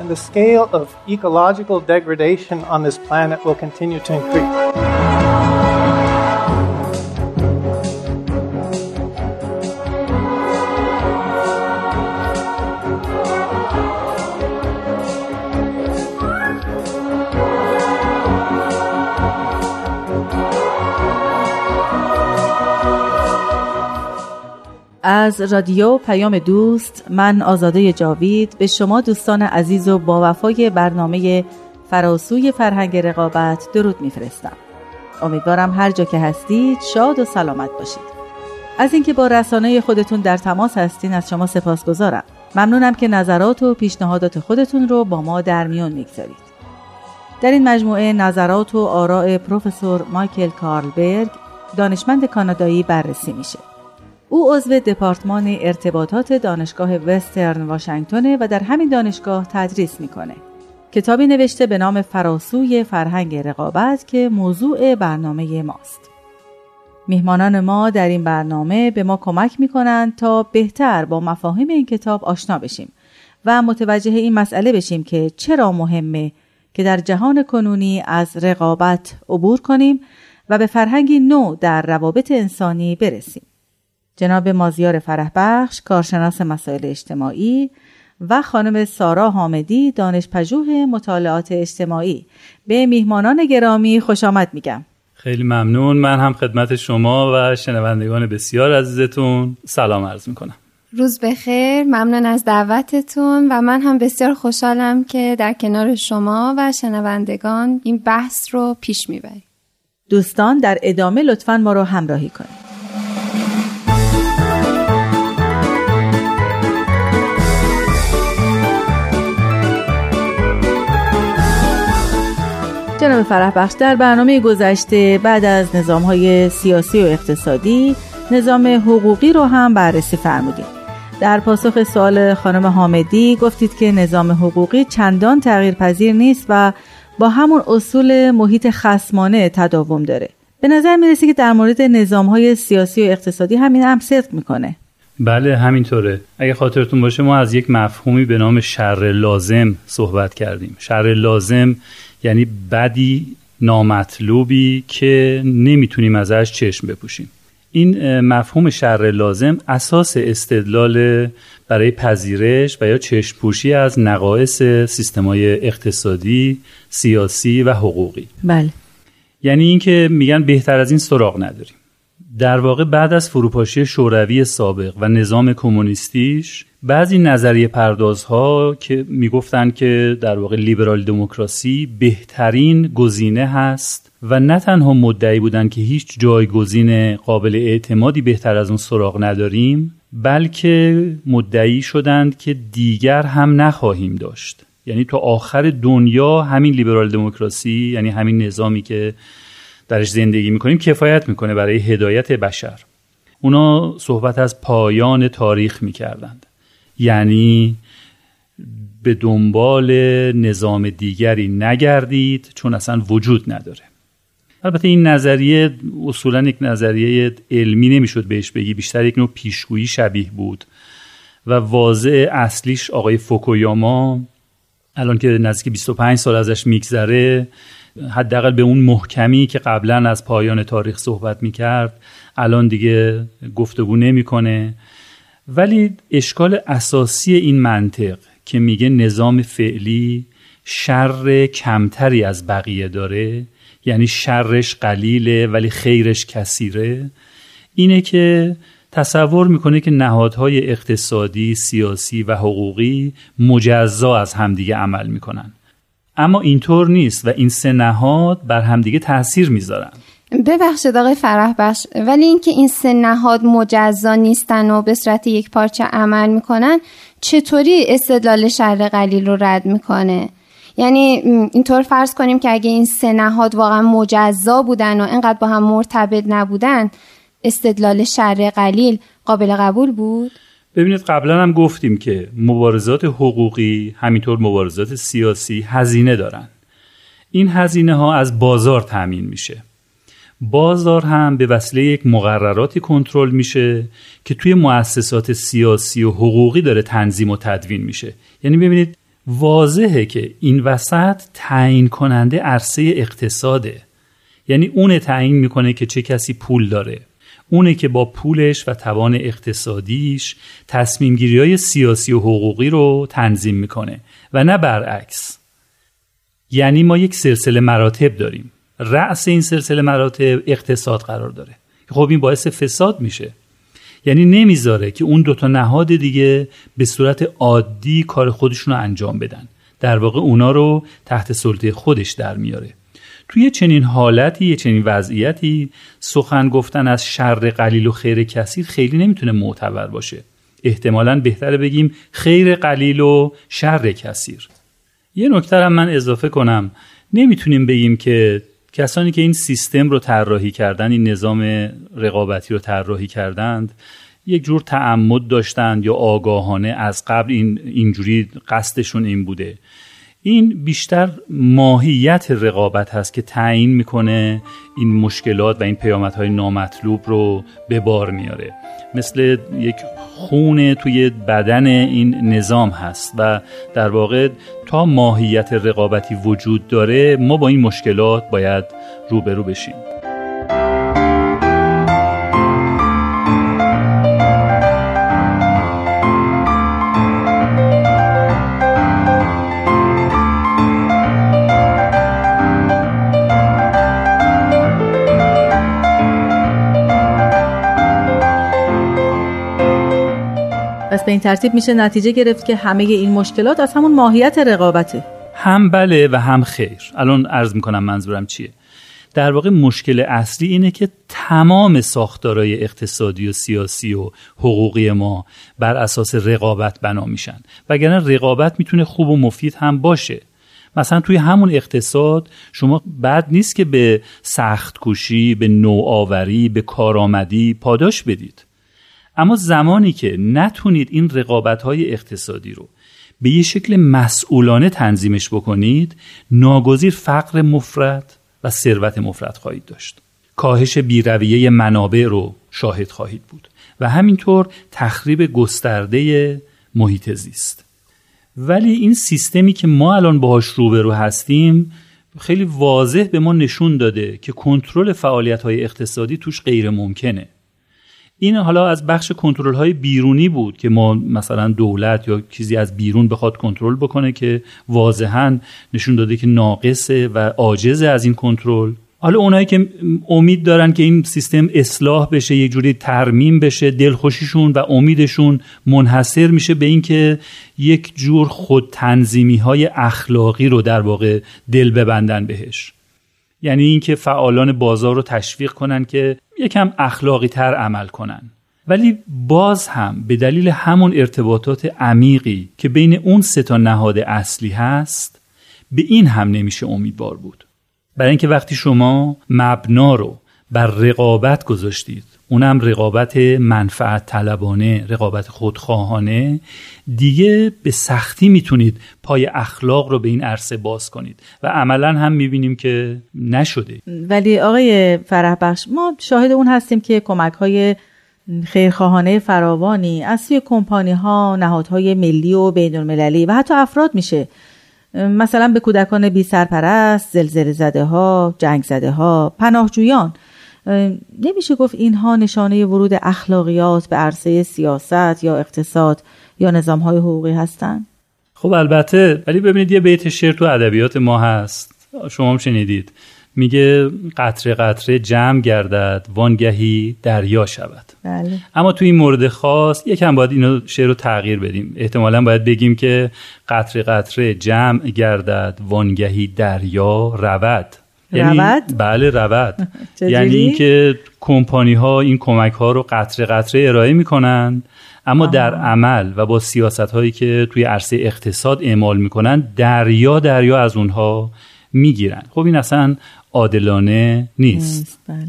and the scale of ecological degradation on this planet will continue to increase. از رادیو پیام دوست من آزاده جاوید به شما دوستان عزیز و با وفای برنامه فراسوی فرهنگ رقابت درود میفرستم. امیدوارم هر جا که هستید شاد و سلامت باشید. از اینکه با رسانه خودتون در تماس هستین از شما سپاسگزارم. ممنونم که نظرات و پیشنهادات خودتون رو با ما در میون می‌گذارید. در این مجموعه نظرات و آراء پروفسور مایکل کارلبرگ دانشمند کانادایی بررسی میشه. او عضو دپارتمان ارتباطات دانشگاه وسترن واشنگتن و در همین دانشگاه تدریس می‌کنه. کتابی نوشته به نام فراسوی فرهنگ رقابت که موضوع برنامه ماست. میهمانان ما در این برنامه به ما کمک می‌کنند تا بهتر با مفاهیم این کتاب آشنا بشیم و متوجه این مسئله بشیم که چرا مهمه که در جهان کنونی از رقابت عبور کنیم و به فرهنگی نو در روابط انسانی برسیم. جناب مازیار فرهبخش کارشناس مسائل اجتماعی و خانم سارا حامدی دانشپژوه مطالعات اجتماعی. به میهمانان گرامی خوش آمد میگم. خیلی ممنون. من هم خدمت شما و شنوندگان بسیار عزیزتون سلام عرض می‌کنم. روز بخیر. ممنون از دعوتتون و من هم بسیار خوشحالم که در کنار شما و شنوندگان این بحث رو پیش می‌بریم. دوستان در ادامه لطفا ما رو همراهی کنید. جناب فرح بخش در برنامه گذشته بعد از نظام های سیاسی و اقتصادی نظام حقوقی رو هم بررسی فرمودید. در پاسخ سوال خانم حامدی گفتید که نظام حقوقی چندان تغییر پذیر نیست و با همون اصول محیط خسمانه تداوم داره. به نظر می‌رسه که در مورد نظام های سیاسی و اقتصادی همین هم صدق می‌کنه. بله همینطوره. اگه خاطرتون باشه ما از یک مفهومی به نام شر لازم صحبت کردیم. شر لازم یعنی بدی نامطلوبی که نمی‌تونیم ازش چشم بپوشیم این مفهوم شر لازم اساس استدلال برای پذیرش و یا چشم پوشی از نقایص سیستمای اقتصادی، سیاسی و حقوقی. بله. یعنی اینکه میگن بهتر از این سراغ نداریم. در واقع بعد از فروپاشی شوروی سابق و نظام کمونیستیش بعضی نظریه پردازها که می‌گفتند که در واقع لیبرال دموکراسی بهترین گزینه هست و نه تنها مدعی بودند که هیچ جایگزین قابل اعتمادی بهتر از اون سراغ نداریم بلکه مدعی شدند که دیگر هم نخواهیم داشت. یعنی تا آخر دنیا همین لیبرال دموکراسی یعنی همین نظامی که درش زندگی می‌کنیم کفایت می‌کنه برای هدایت بشر. اونا صحبت از پایان تاریخ می‌کردند. یعنی به دنبال نظام دیگری نگردید چون اصلا وجود نداره. البته این نظریه اصولا یک نظریه علمی نمی‌شد بهش بگی بیشتر یک نوع پیشگویی شبیه بود. و واضع اصلیش آقای فوکویاما الان که نزدیک 25 سال ازش میگذره حداقل به اون محکمی که قبلا از پایان تاریخ صحبت می‌کرد الان دیگه گفتگو نمی‌کنه. ولی اشکال اساسی این منطق که میگه نظام فعلی شر کمتری از بقیه داره یعنی شرش قلیله ولی خیرش کثیره اینه که تصور می‌کنه که نهادهای اقتصادی، سیاسی و حقوقی مجزا از همدیگه عمل می‌کنن. اما اینطور نیست و این سه نهاد بر همدیگه تاثیر می‌ذارن. ببخشید آقای فرح بخش ولی اینکه این سه نهاد مجزا نیستن و به صورت یک پارچه عمل می‌کنن چطوری استدلال شر قلیل رو رد می‌کنه؟ یعنی اینطور فرض کنیم که اگه این سه نهاد واقعا مجزا بودن و اینقدر با هم مرتبط نبودن استدلال شر قلیل قابل قبول بود؟ ببینید قبلا هم گفتیم که مبارزات حقوقی همینطور مبارزات سیاسی هزینه دارن. این هزینه ها از بازار تأمین میشه. بازار هم به وسیله یک مقرراتی کنترل میشه که توی مؤسسات سیاسی و حقوقی داره تنظیم و تدوین میشه. یعنی ببینید واضحه که این وسط تعیین کننده عرصه اقتصاده. یعنی اون تعیین می‌کنه که چه کسی پول داره. اونه که با پولش و توان اقتصادیش تصمیم گیری های سیاسی و حقوقی رو تنظیم می‌کنه و نه برعکس. یعنی ما یک سلسله مراتب داریم. رأس این سلسله مراتب اقتصاد قرار داره. خب این باعث فساد میشه. یعنی نمی‌ذاره که اون دوتا نهاد دیگه به صورت عادی کار خودشون رو انجام بدن. در واقع اونا رو تحت سلطه خودش در میاره. توی چنین حالتی یه چنین وضعیتی سخن گفتن از شر قلیل و خیر کثیر خیلی نمی‌تونه معتبر باشه. احتمالا بهتره بگیم خیر قلیل و شر کثیر. یه نکته من اضافه کنم. نمی‌تونیم بگیم که کسانی که این سیستم رو طراحی کردن این نظام رقابتی رو طراحی کردند یک جور تعمد داشتند یا آگاهانه از قبل این اینجوری قصدشون این بوده. این بیشتر ماهیت رقابت هست که تعیین می‌کنه این مشکلات و این پیامدهای نامطلوب رو به بار میاره مثل یک خون توی بدن این نظام هست و در واقع تا ماهیت رقابتی وجود داره ما با این مشکلات باید روبرو بشیم. پس به این ترتیب میشه نتیجه گرفت که همه این مشکلات از همون ماهیت رقابته. هم بله و هم خیر. الان عرض می‌کنم منظورم چیه؟ در واقع مشکل اصلی اینه که تمام ساختارهای اقتصادی و سیاسی و حقوقی ما بر اساس رقابت بنا میشن. وگرنه رقابت می‌تونه خوب و مفید هم باشه. مثلا توی همون اقتصاد شما بد نیست که به سخت کوشی به نوآوری به کارآمدی پاداش بدید. اما زمانی که نتونید این رقابت های اقتصادی رو به یه شکل مسئولانه تنظیمش بکنید ناگزیر فقر مفرد و ثروت مفرد خواهید داشت. کاهش بیرویه منابع رو شاهد خواهید بود و همینطور تخریب گسترده محیط زیست. ولی این سیستمی که ما الان باهاش روبرو هستیم خیلی واضح به ما نشون داده که کنترل فعالیت های اقتصادی توش غیر ممکنه این حالا از بخش کنترل های بیرونی بود که ما مثلا دولت یا چیزی از بیرون بخواد کنترل بکنه که واضحا نشون داده که ناقصه و عاجزه از این کنترل. حالا اونایی که امید دارن که این سیستم اصلاح بشه یه جوری ترمیم بشه دلخوشیشون و امیدشون منحصر میشه به اینکه یک جور خود های اخلاقی رو در واقع دل ببندن بهش. یعنی اینکه فعالان بازار رو تشویق کنن که یکم اخلاقی تر عمل کنن. ولی باز هم به دلیل همون ارتباطات عمیقی که بین اون سه تا نهاد اصلی هست به این هم نمیشه امیدوار بود. برای اینکه وقتی شما مبنا رو بر رقابت گذاشتید. اونم رقابت منفعت طلبانه رقابت خودخواهانه. دیگه به سختی می‌تونید پای اخلاق رو به این عرصه باز کنید و عملا هم می‌بینیم که نشده. ولی آقای فرح بخش ما شاهد اون هستیم که کمک های خیرخواهانه فراوانی از سوی کمپانی ها نهادهای ملی و بین المللی و حتی افراد میشه. مثلا به کودکان بی سرپرست، زلزله زده ها، جنگ زده ها، پناهجویان نمیشه گفت اینها نشانه ورود اخلاقیات به عرصه سیاست یا اقتصاد یا نظام های حقوقی هستند؟ خب البته ولی ببینید یه بیت شعر تو ادبیات ما هست. شما هم شنیدید. میگه قطره قطره جمع گردد وانگهی دریا شود. بله. اما تو این مورد خاص یکم باید اینو شعر رو تغییر بدیم. احتمالا باید بگیم که قطره قطره جمع گردد وانگهی دریا رود. رود؟ بله رود. یعنی اینکه کمپانی ها این کمک ها رو قطره قطره ارائه می‌کنن اما در عمل و با سیاست هایی که توی عرصه اقتصاد اعمال می‌کنن دریا دریا از اونها می‌گیرن. خب این اصلا عادلانه نیست. بله.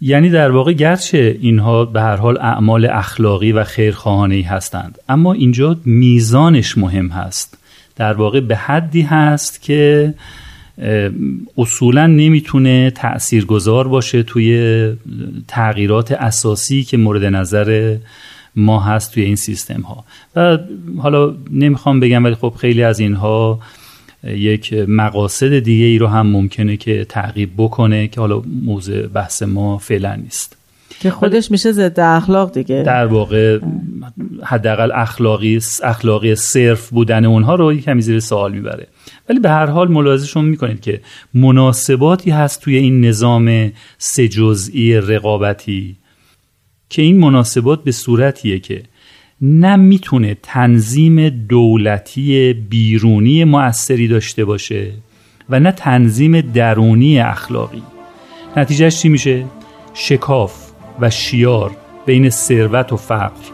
یعنی در واقع گرچه اینها به هر حال اعمال اخلاقی و خیرخواهانه هستند اما اینجا میزانش مهم هست. در واقع به حدی هست که اصولا نمی‌تونه تاثیرگذار باشه توی تغییرات اساسی که مورد نظر ما هست توی این سیستم ها و حالا نمی‌خوام بگم ولی خب خیلی از اینها یک مقاصد دیگه ای رو هم ممکنه که تعقیب بکنه که حالا موضوع بحث ما فعلا نیست. که خودش میشه ضد اخلاق دیگه. در واقع حداقل اخلاقی اخلاقی صرف بودن اونها رو کمی زیر سوال می‌بره. ولی به هر حال ملاحظه شما می‌کنید که مناسباتی هست توی این نظام سه جزئی رقابتی که این مناسبات به صورتیه که نه می‌تونه تنظیم دولتی بیرونی مؤثری داشته باشه و نه تنظیم درونی اخلاقی نتیجهش چی میشه؟ شکاف و شیار بین ثروت و فقر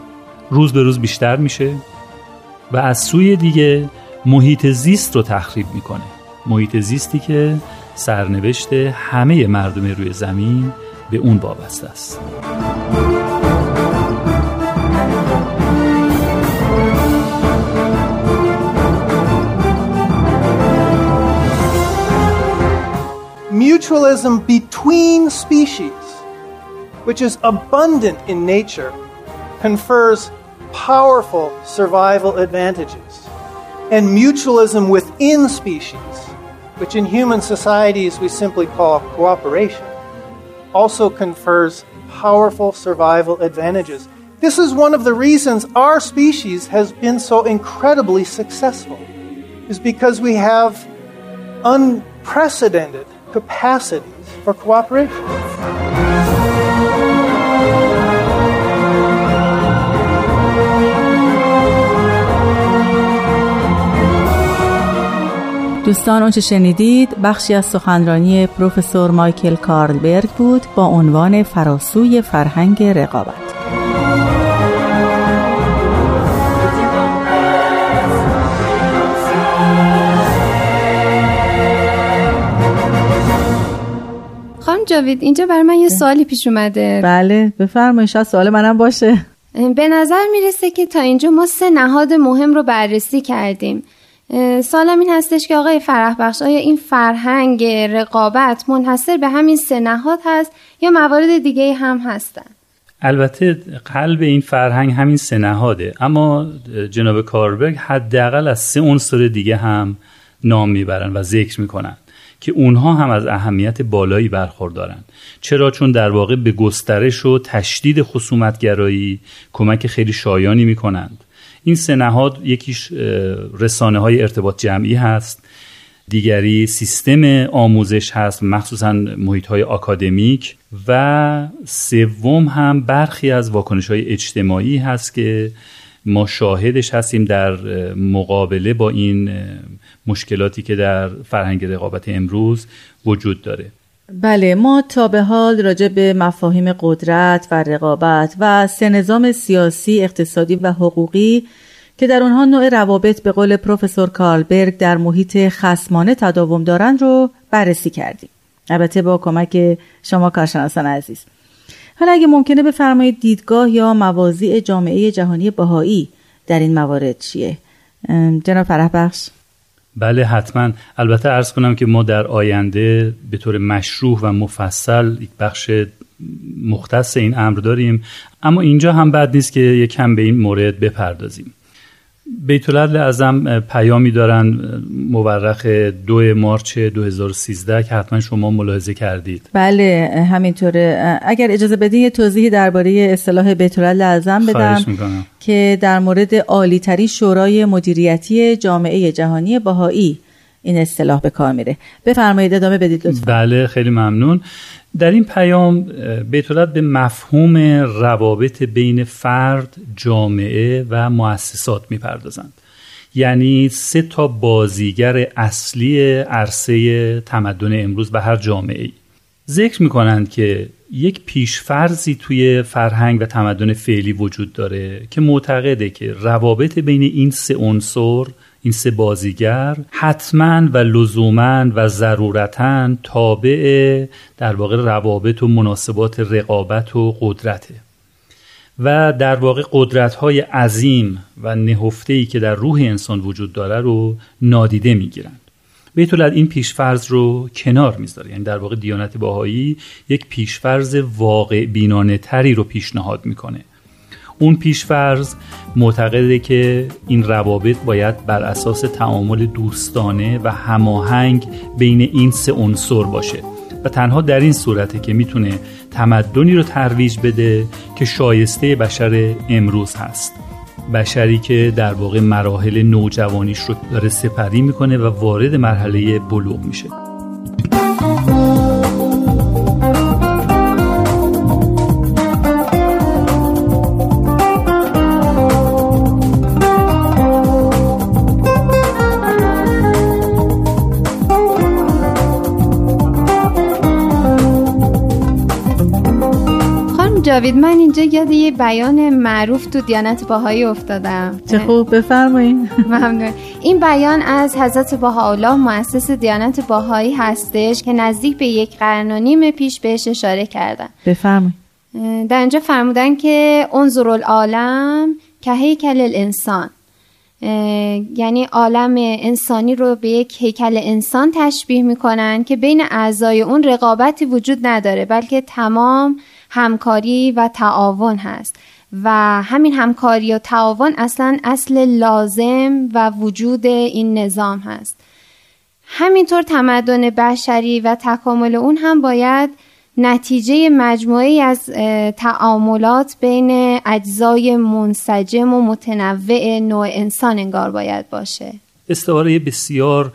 روز به روز بیشتر میشه و از سوی دیگه محیط زیست رو تخریب می‌کنه محیط زیستی که سرنوشت همه مردم روی زمین به اون وابسته است Mutualism between species, which is abundant in nature, confers powerful survival advantages. And mutualism within species, which in human societies we simply call cooperation, also confers powerful survival advantages. This is one of the reasons our species has been so incredibly successful, is because we have unprecedented capacities for cooperation. دوستان آنچه شنیدید بخشی از سخنرانی پروفسور مایکل کارلبرگ بود با عنوان فراسوی فرهنگ رقابت. خانم جاوید اینجا بر من یه سوالی پیش اومده. بله بفرمایید شاید سوال منم باشه. به نظر می‌رسه که تا اینجا ما سه نهاد مهم رو بررسی کردیم. سالم این هستش که آقای فرح بخش آیا این فرهنگ رقابت منحصر به همین سه نهاد هست یا موارد دیگه هم هستن؟ البته قلب این فرهنگ همین سه نهاده اما جناب کاربرگ حداقل از سه عنصر دیگه هم نام می‌برن و ذکر می‌کنن که اونها هم از اهمیت بالایی برخوردارن. چرا؟ چون در واقع به گسترش و تشدید خصومتگرایی کمک خیلی شایانی می‌کنند. این سه نهاد یکیش رسانه های ارتباط جمعی هست. دیگری سیستم آموزش هست مخصوصا محیط های آکادمیک. و سوم هم برخی از واکنش های اجتماعی هست که ما شاهدش هستیم در مقابله با این مشکلاتی که در فرهنگ رقابت امروز وجود داره. بله ما تا به حال راجع به مفاهیم قدرت و رقابت و سه نظام سیاسی، اقتصادی و حقوقی که در آنها نوع روابط به قول پروفسور کارلبرگ در محیط خسمانه تداوم دارند رو بررسی کردیم. البته با کمک شما کارشناسان عزیز. حالا اگه ممکنه بفرمایید دیدگاه یا موازی جامعه جهانی بهایی در این موارد چیه؟ جناب فرح بخش بله حتما. البته ارز کنم که ما در آینده به طور مشروع و مفصل یک بخش مختص این امر داریم اما اینجا هم بد نیست که یک کم به این مورد بپردازیم. بیت اعظم پیامی دارن مورخ دو مارچ 2013 که حتما شما ملاحظه کردید. بله همینطوره. اگر اجازه بدین یه توضیحی درباره اصطلاح بیت اعظم بدم که در مورد عالی ترین شورای مدیریتی جامعه جهانی باهایی این اصطلاح به کار میره. بفرمایید ادامه بدید لطفا. بله خیلی ممنون. در این پیام بیتولد به مفهوم روابط بین فرد، جامعه و مؤسسات می‌پردازند. یعنی سه تا بازیگر اصلی عرصه تمدن امروز به هر جامعه ای ذکر می‌کنند که یک پیشفرزی توی فرهنگ و تمدن فعلی وجود داره که معتقده که روابط بین این سه عنصر این سه بازیگر حتما و لزوما و ضرورتا تابع در واقع روابط و مناسبات رقابت و قدرته. و در واقع قدرت های عظیم و نهفته ای که در روح انسان وجود داره رو نادیده می‌گیرند. بیت این پیشفرض رو کنار می‌ذاره. یعنی در واقع دیانت باهایی یک پیشفرض واقع بینانه تری رو پیشنهاد می‌کنه. اون پیشفرض معتقده که این روابط باید بر اساس تعامل دوستانه و هماهنگ بین این سه عنصر باشه. و تنها در این صورته که می‌تونه تمدنی رو ترویج بده که شایسته بشر امروز هست. بشری که در واقع مراحل نوجوانیش رو داره سپری می‌کنه و وارد مرحله بلوغ میشه. جاوید من اینجا یاد یه بیان معروف تو دیانت باهایی افتادم. چه خوب بفرمایید ممنون. این بیان از حضرت بهاءالله مؤسس دیانت باهایی هستش که نزدیک به یک قرن و نیم پیش بهش اشاره کردن. بفرمایید در اینجا فرمودن که انظر العالم که هیکل الانسان یعنی عالم انسانی رو به یک هیکل انسان تشبیه می‌کنن که بین اعضای اون رقابتی وجود نداره بلکه تمام همکاری و تعاون هست. و همین همکاری و تعاون اصلا اصل لازم و وجود این نظام هست. همینطور تمدن بشری و تکامل اون هم باید نتیجه مجموعی از تعاملات بین اجزای منسجم و متنوع نوع انسان انگار باید باشه. استعاره بسیار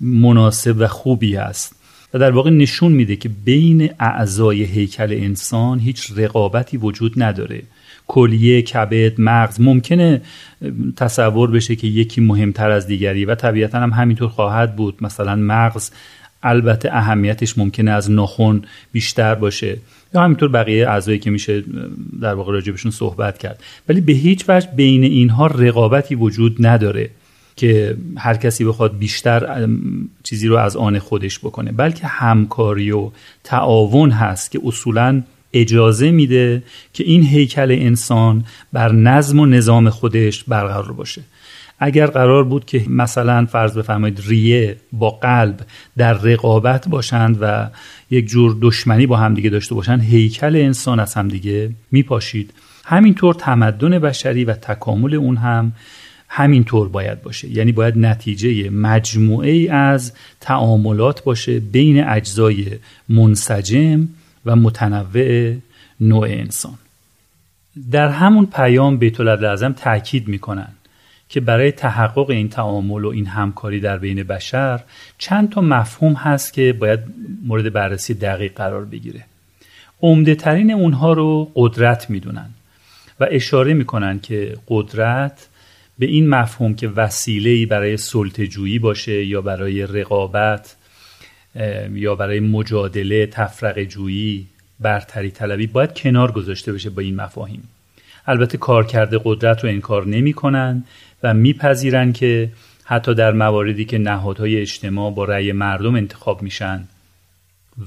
مناسب و خوبی است و در واقع نشون میده که بین اعضای هیکل انسان هیچ رقابتی وجود نداره. کلیه کبد مغز. ممکنه تصور بشه که یکی مهمتر از دیگری و طبیعتا هم همینطور خواهد بود. مثلا مغز البته اهمیتش ممکنه از ناخن بیشتر باشه. یا همینطور بقیه اعضایی که میشه در واقع راجبشون صحبت کرد. ولی به هیچ وجه بین اینها رقابتی وجود نداره. که هر کسی بخواد بیشتر چیزی رو از آن خودش بکنه. بلکه همکاری و تعاون هست که اصولا اجازه میده که این هیکل انسان بر نظم و نظام خودش برقرار باشه. اگر قرار بود که مثلا فرض بفرمایید ریه با قلب در رقابت باشند و یک جور دشمنی با همدیگه داشته باشند هیکل انسان از همدیگه میپاشید. همینطور تمدن بشری و تکامل اون هم همینطور باید باشه. یعنی باید نتیجه مجموعه ای از تعاملات باشه بین اجزای منسجم و متنوع نوع انسان. در همون پیام بیت العظم تاکید می‌کنن که برای تحقق این تعامل و این همکاری در بین بشر چند تا مفهوم هست که باید مورد بررسی دقیق قرار بگیره. عمده ترین اونها رو قدرت می‌دونن و اشاره می‌کنن که قدرت به این مفهوم که وسیله برای سلطه‌جویی باشه یا برای رقابت یا برای مجادله تفرق جویی برتری طلبی باید کنار گذاشته بشه با این مفاهیم. البته کارکرد قدرت رو انکار نمی کنن و میپذیرن که حتی در مواردی که نهادهای اجتماع با رأی مردم انتخاب میشن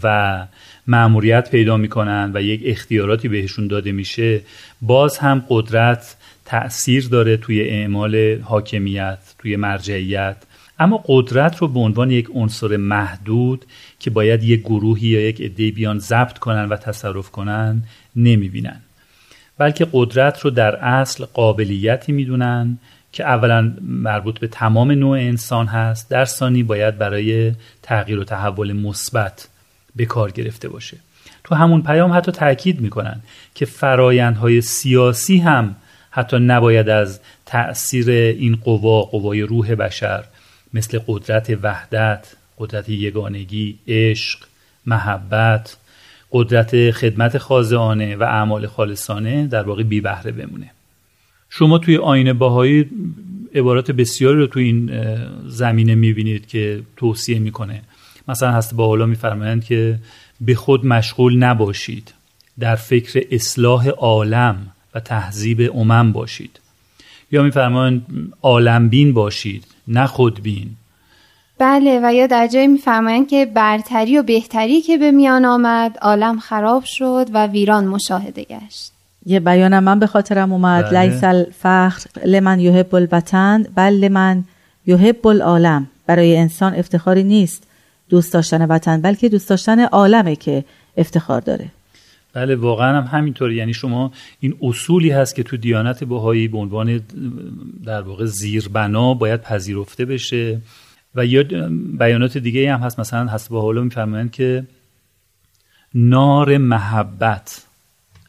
و معموریت پیدا می‌کنن و یک اختیاراتی بهشون داده میشه باز هم قدرت تأثیر داره توی اعمال حاکمیت توی مرجعیت. اما قدرت رو به عنوان یک عنصر محدود که باید یک گروهی یا یک عده بیان ضبط کنن و تصرف کنن نمی‌بینن. بلکه قدرت رو در اصل قابلیتی می‌دونن که اولا مربوط به تمام نوع انسان هست. در ثانی باید برای تغییر و تحول مثبت به کار گرفته باشه. تو همون پیام حتی تاکید می‌کنن که فرایندهای سیاسی هم حتی نباید از تأثیر این قوا قوای روح بشر مثل قدرت وحدت قدرت یگانگی عشق محبت قدرت خدمت خازانه و اعمال خالصانه در واقع بی بهره بمونه. شما توی آین باهایی عبارات بسیاری رو توی این زمینه می‌بینید که توصیه می‌کنه. مثلا هست با حالا میفرمایند که به خود مشغول نباشید. در فکر اصلاح عالم و تهذیب امم باشید. یا میفرمایند عالمبین باشید نه خودبین بله و یا در جایی میفرمایند که برتری و بهتری که به میان آمد عالم خراب شد و ویران مشاهده گشت. یه بیانم من به خاطرم اومد. بله. لیس الفخر لمن یحب الوطن بل لمن یحب العالم. برای انسان افتخاری نیست دوست داشتن وطن بلکه دوست داشتن عالمه که افتخار داره. بله واقعا هم همینطوری یعنی شما این اصولی هست که تو دیانت بهایی به عنوان در واقع زیربنا باید پذیرفته بشه. و یا بیانات دیگه هم هست. مثلا حسب حالا میفرمایند که نار محبت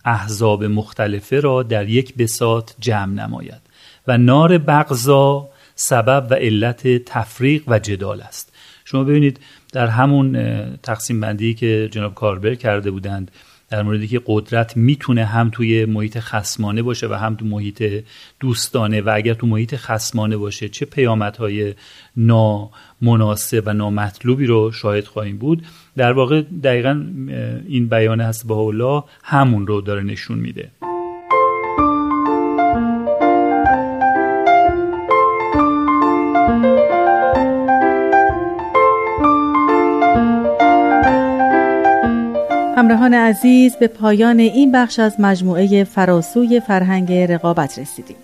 احزاب مختلفه را در یک بساط جمع نماید و نار بغضا سبب و علت تفریق و جدال است. شما ببینید در همون تقسیم بندی که جناب کاربر کرده بودند در موردی که قدرت می‌تونه هم توی محیط خسمانه باشه و هم تو محیط دوستانه و اگر تو محیط خسمانه باشه چه پیامدهای نامناسب و نامطلوبی رو شاهد خواهیم بود. در واقع دقیقا این بیان هست با همون رو داره نشون میده. همراهان عزیز به پایان این بخش از مجموعه فراسوی فرهنگ رقابت رسیدیم.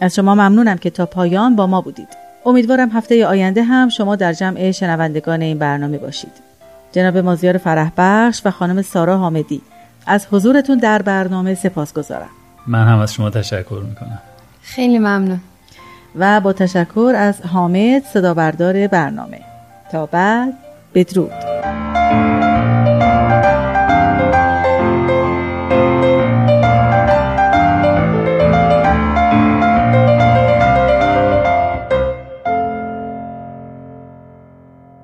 از شما ممنونم که تا پایان با ما بودید. امیدوارم هفته آینده هم شما در جمع شنوندگان این برنامه باشید. جناب مازیار فرح بخش و خانم سارا حامدی از حضورتون در برنامه سپاس گذارم. من هم از شما تشکر می‌کنم. خیلی ممنون. و با تشکر از حامد صدا بردار برنامه. تا بعد بدرود.